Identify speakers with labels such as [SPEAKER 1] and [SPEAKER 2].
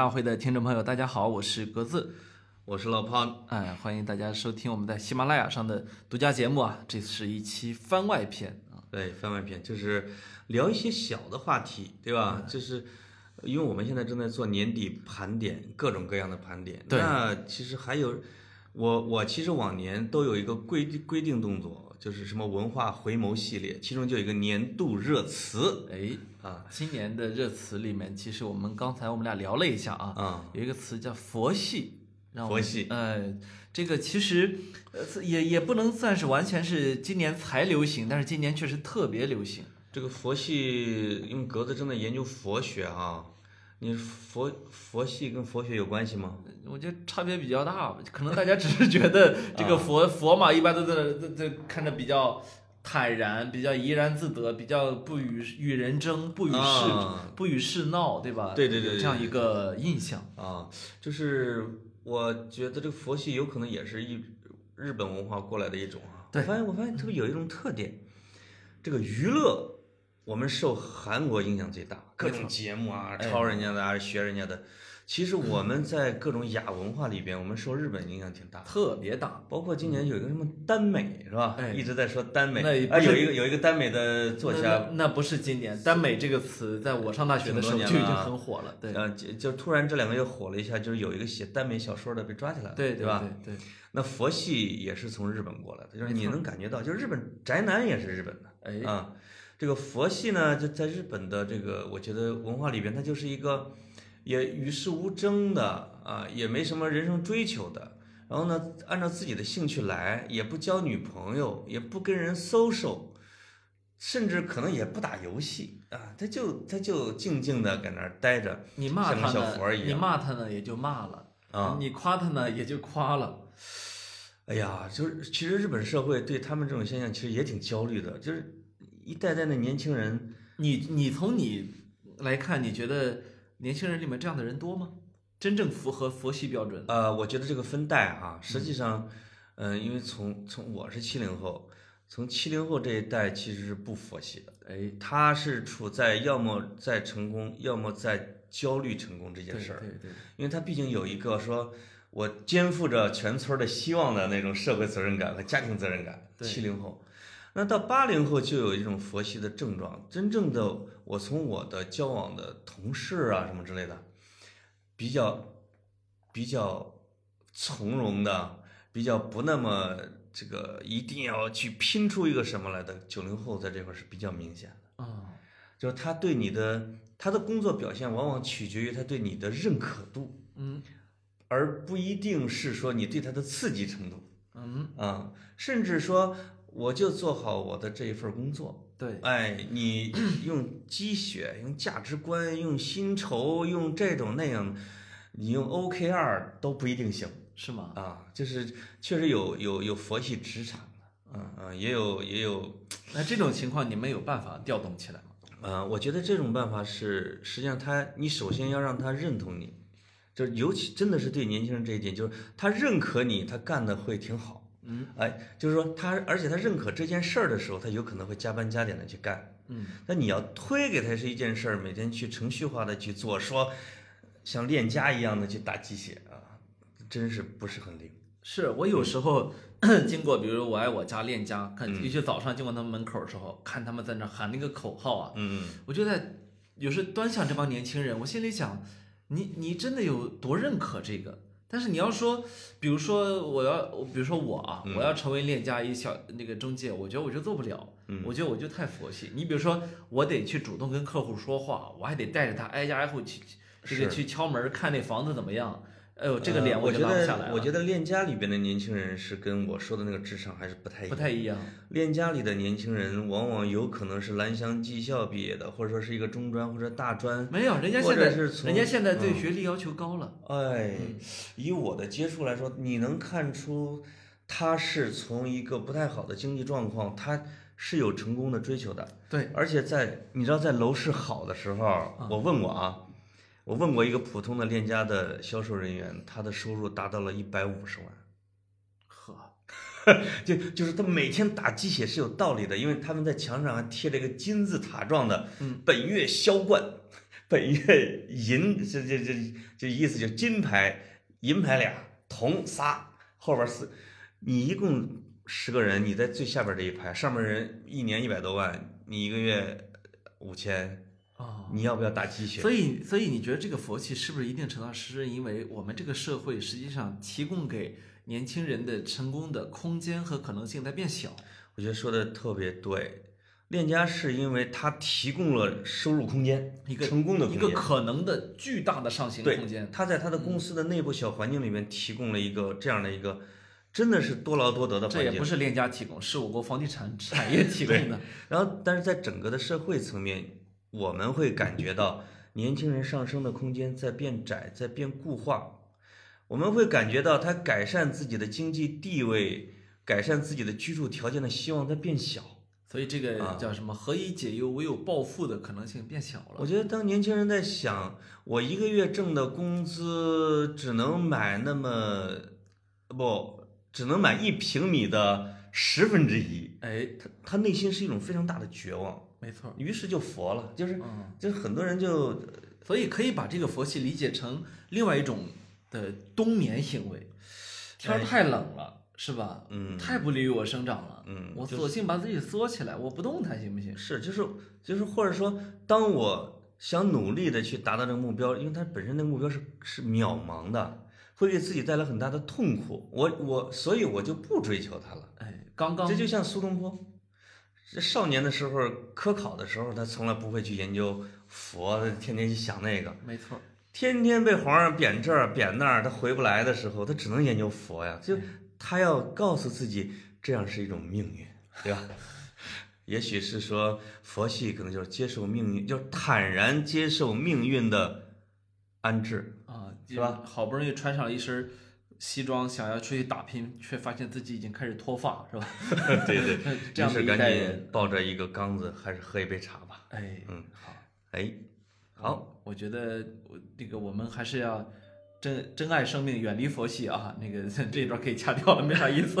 [SPEAKER 1] 大会的听众朋友，大家好，我是格子，
[SPEAKER 2] 我是老胖。
[SPEAKER 1] 哎，欢迎大家收听我们在喜马拉雅上的独家节目啊，这是一期番外篇啊。
[SPEAKER 2] 对，番外篇就是聊一些小的话题，对吧？就是因为我们现在正在做年底盘点，各种各样的盘点。
[SPEAKER 1] 对
[SPEAKER 2] 那其实还有，我我其实往年都有一个规规定动作，就是什么文化回眸系列，其中就有一个年度热词
[SPEAKER 1] 哎，
[SPEAKER 2] 啊
[SPEAKER 1] 今年的热词里面，其实我们刚才我们俩聊了一下啊，
[SPEAKER 2] 嗯，
[SPEAKER 1] 有一个词叫佛系，让我
[SPEAKER 2] 佛系
[SPEAKER 1] 呃，这个其实呃也也不能算是完全是今年才流行，但是今年确实特别流行。
[SPEAKER 2] 这个佛系，因为格子正在研究佛学啊，你佛佛系跟佛学有关系吗？
[SPEAKER 1] 我觉得差别比较大，可能大家只是觉得 这个佛、佛嘛，一般都在在在看着比较坦然，比较怡然自得，比较不与与人争，不与世、
[SPEAKER 2] 啊
[SPEAKER 1] 不与世闹，对吧？
[SPEAKER 2] 对对对
[SPEAKER 1] 有这样一个印象。
[SPEAKER 2] 啊，就是我觉得这个佛系有可能也是一日本文化过来的一种啊。
[SPEAKER 1] 对
[SPEAKER 2] 我发现我发现特别有一种特点，这个娱乐我们受韩国影响最大，各种节目啊，
[SPEAKER 1] 哎
[SPEAKER 2] 抄人家的啊，学人家的。其实我们在各种亚文化里边，我们受日本影响挺大。
[SPEAKER 1] 特别大，
[SPEAKER 2] 包括今年有一个什么耽美是吧？
[SPEAKER 1] 哎
[SPEAKER 2] 一直在说耽美。
[SPEAKER 1] 那
[SPEAKER 2] 有一个有一个耽美的作家，
[SPEAKER 1] 那那不是今年，耽美这个词在我上大学的时候就已经很火了。对，
[SPEAKER 2] 呃，就就突然这两个月火了一下，就是有一个写耽美小说的被抓起来了，
[SPEAKER 1] 对
[SPEAKER 2] 对吧？
[SPEAKER 1] 对对，
[SPEAKER 2] 那佛系也是从日本过来的，就是你能感觉到，就是日本宅男也是日本的
[SPEAKER 1] 哎，
[SPEAKER 2] 啊。这个佛系呢，就在日本的这个，我觉得文化里边，它就是一个也与世无争的啊，也没什么人生追求的。然后呢，按照自己的兴趣来，也不交女朋友，也不跟人 social，甚至可能也不打游戏啊，他就他就静静的搁那儿待着
[SPEAKER 1] 你骂他呢
[SPEAKER 2] 佛一，样
[SPEAKER 1] 你骂他呢也就骂了，
[SPEAKER 2] 啊。
[SPEAKER 1] 你夸他呢也就夸了。
[SPEAKER 2] 哎呀，就是其实日本社会对他们这种现象其实也挺焦虑的，就是一代代的年轻人，
[SPEAKER 1] 你你从你来看，你觉得年轻人里面这样的人多吗？真正符合佛系标准的？
[SPEAKER 2] 呃，我觉得这个分代哈、实际上，嗯、因为从从我是七零后，从七零后这一代其实是不佛系的，
[SPEAKER 1] 哎，
[SPEAKER 2] 他是处在要么在成功，要么在焦虑成功这件事儿，
[SPEAKER 1] 对对，
[SPEAKER 2] 因为他毕竟有一个说我肩负着全村的希望的那种社会责任感和家庭责任感。
[SPEAKER 1] 对
[SPEAKER 2] 七零后，那到八零后就有一种佛系的症状。真正的我从我的交往的同事啊什么之类的，比较比较从容的，比较不那么这个一定要去拼出一个什么来的。九零后在这块是比较明显的。
[SPEAKER 1] 啊，
[SPEAKER 2] 就是他对你的他的工作表现，往往取决于他对你的认可度，
[SPEAKER 1] 嗯
[SPEAKER 2] 而不一定是说你对他的刺激程度
[SPEAKER 1] 嗯，
[SPEAKER 2] 啊、甚至说我就做好我的这一份工作。
[SPEAKER 1] 对，
[SPEAKER 2] 哎，你 用积雪、用价值观、用薪酬、用这种那样，你用 OKR 都不一定行
[SPEAKER 1] 是吗？
[SPEAKER 2] 啊。就是确实有有有佛系职场的，嗯嗯，也有也有
[SPEAKER 1] 那这种情况你们有办法调动起来吗？
[SPEAKER 2] 呃，我觉得这种办法是，实际上他，你首先要让他认同你，就是尤其真的是对年轻人这一点，就是他认可你，他干的会挺好，
[SPEAKER 1] 嗯，
[SPEAKER 2] 哎，就是说他，而且他认可这件事儿的时候，他有可能会加班加点的去干。
[SPEAKER 1] 嗯，
[SPEAKER 2] 那你要推给他是一件事儿，每天去程序化的去做，说像链家一样的去打鸡血啊，真是不是很灵。
[SPEAKER 1] 是我有时候 经过，比如我爱我家链家，看，
[SPEAKER 2] 嗯
[SPEAKER 1] 尤其早上经过他们门口的时候，看他们在那喊那个口号啊，
[SPEAKER 2] 嗯
[SPEAKER 1] 我就在有时端详这帮年轻人，我心里想，你你真的有多认可这个？但是你要说，比如说我要，比如说我啊，
[SPEAKER 2] 嗯
[SPEAKER 1] 我要成为链家一小那个中介，我觉得我就做不了，
[SPEAKER 2] 嗯
[SPEAKER 1] 我觉得我就太佛系。你比如说，我得去主动跟客户说话，我还得带着他挨家挨户去，这个
[SPEAKER 2] 是
[SPEAKER 1] 去敲门看那房子怎么样。哎呦，这个脸
[SPEAKER 2] 我觉
[SPEAKER 1] 拉不下来了，
[SPEAKER 2] 得，我觉得链家里边的年轻人是跟我说的那个智商还是不太一样。
[SPEAKER 1] 不太一样。
[SPEAKER 2] 链家里的年轻人往往有可能是蓝翔技校毕业的，或者说是一个中专或者大专。
[SPEAKER 1] 没有，人家
[SPEAKER 2] 或
[SPEAKER 1] 现在
[SPEAKER 2] 者是从
[SPEAKER 1] 人家现在对
[SPEAKER 2] 嗯
[SPEAKER 1] 学历要求高了。
[SPEAKER 2] 哎，
[SPEAKER 1] 嗯
[SPEAKER 2] 以我的接触来说，你能看出他是从一个不太好的经济状况，他是有成功的追求的。
[SPEAKER 1] 对，
[SPEAKER 2] 而且在你知道，在楼市好的时候，我问过啊，我问过一个普通的链家的销售人员，他的收入达到了一百五十万。
[SPEAKER 1] 呵，
[SPEAKER 2] 就就是他每天打鸡血是有道理的，因为他们在墙上还贴了一个金字塔状的
[SPEAKER 1] 嗯“
[SPEAKER 2] 本月销冠”，本月银这这这这意思就金牌、银牌俩，铜仨，后边四，你一共十个人，你在最下边这一排，上面人一年一百多万，你一个月五千，
[SPEAKER 1] 哦，
[SPEAKER 2] 你要不要打鸡血？
[SPEAKER 1] 所以，所以你觉得这个佛系是不是一定程度上是因为我们这个社会实际上提供给年轻人的成功的空间和可能性在变小？
[SPEAKER 2] 我觉得说的特别对。链家是因为它提供了收入空间，
[SPEAKER 1] 一个
[SPEAKER 2] 成功的空间，
[SPEAKER 1] 一个可能的巨大的上行空间。
[SPEAKER 2] 他在他的公司的内部小环境里面提供了一个这样的一个，真的是多劳多得的环境
[SPEAKER 1] 这也不。是链家提供，是我国房地产产业提供的。
[SPEAKER 2] 然后，但是在整个的社会层面，我们会感觉到年轻人上升的空间在变窄，在变固化。我们会感觉到他改善自己的经济地位、改善自己的居住条件的希望在变小。
[SPEAKER 1] 所以这个
[SPEAKER 2] 啊
[SPEAKER 1] 叫什么？何以解忧，唯有暴富的可能性变小了。
[SPEAKER 2] 我觉得当年轻人在想，我一个月挣的工资只能买那么不，只能买一平米的十分之一，
[SPEAKER 1] 哎，
[SPEAKER 2] 他他内心是一种非常大的绝望，
[SPEAKER 1] 没错。
[SPEAKER 2] 于是就佛了，就是
[SPEAKER 1] 嗯，
[SPEAKER 2] 就是很多人就
[SPEAKER 1] 所以可以把这个佛系理解成另外一种的冬眠行为。天儿太冷了，是吧？
[SPEAKER 2] 嗯
[SPEAKER 1] 太不利于我生长了。
[SPEAKER 2] 嗯，
[SPEAKER 1] 我索性把自己缩起来，我不动弹行不行？
[SPEAKER 2] 是就是就是或者说，当我想努力的去达到这个目标，因为它本身那个目标是是渺茫的，会给自己带来很大的痛苦，我我所以我就不追求它了。
[SPEAKER 1] 哎，刚刚
[SPEAKER 2] 这就像苏东坡，这少年的时候科考的时候，他从来不会去研究佛，天天去想那个，
[SPEAKER 1] 没错，
[SPEAKER 2] 天天被皇上贬这儿贬那儿，他回不来的时候，他只能研究佛呀。就他要告诉自己，这样是一种命运，对吧？也许是说佛系可能就是接受命运，就是坦然接受命运的安置。
[SPEAKER 1] 啊，
[SPEAKER 2] 是吧？
[SPEAKER 1] 好不容易穿上了一身西装，想要出去打拼，却发现自己已经开始脱发，是吧？
[SPEAKER 2] 对对，
[SPEAKER 1] 这样的一代人，
[SPEAKER 2] 抱着一个缸子，还是喝一杯茶吧。
[SPEAKER 1] 哎，
[SPEAKER 2] 嗯，
[SPEAKER 1] 好，
[SPEAKER 2] 哎，好，
[SPEAKER 1] 我觉得我这个我们还是要珍珍爱生命，远离佛系啊。那个 这一段可以掐掉了，没啥意思。